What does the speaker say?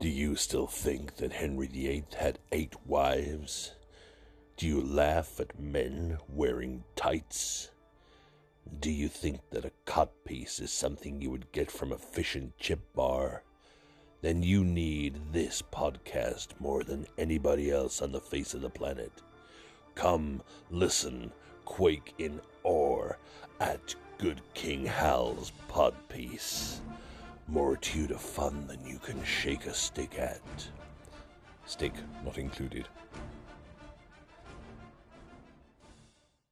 Do you still think that Henry VIII had eight wives? Do you laugh at men wearing tights? Do you think that a codpiece is something you would get from a fish and chip bar? Then you need this podcast more than anybody else on the face of the planet. Come, listen, quake in awe at Good King Hal's podpiece. More you to fun than you can shake a stick at. Stick not included.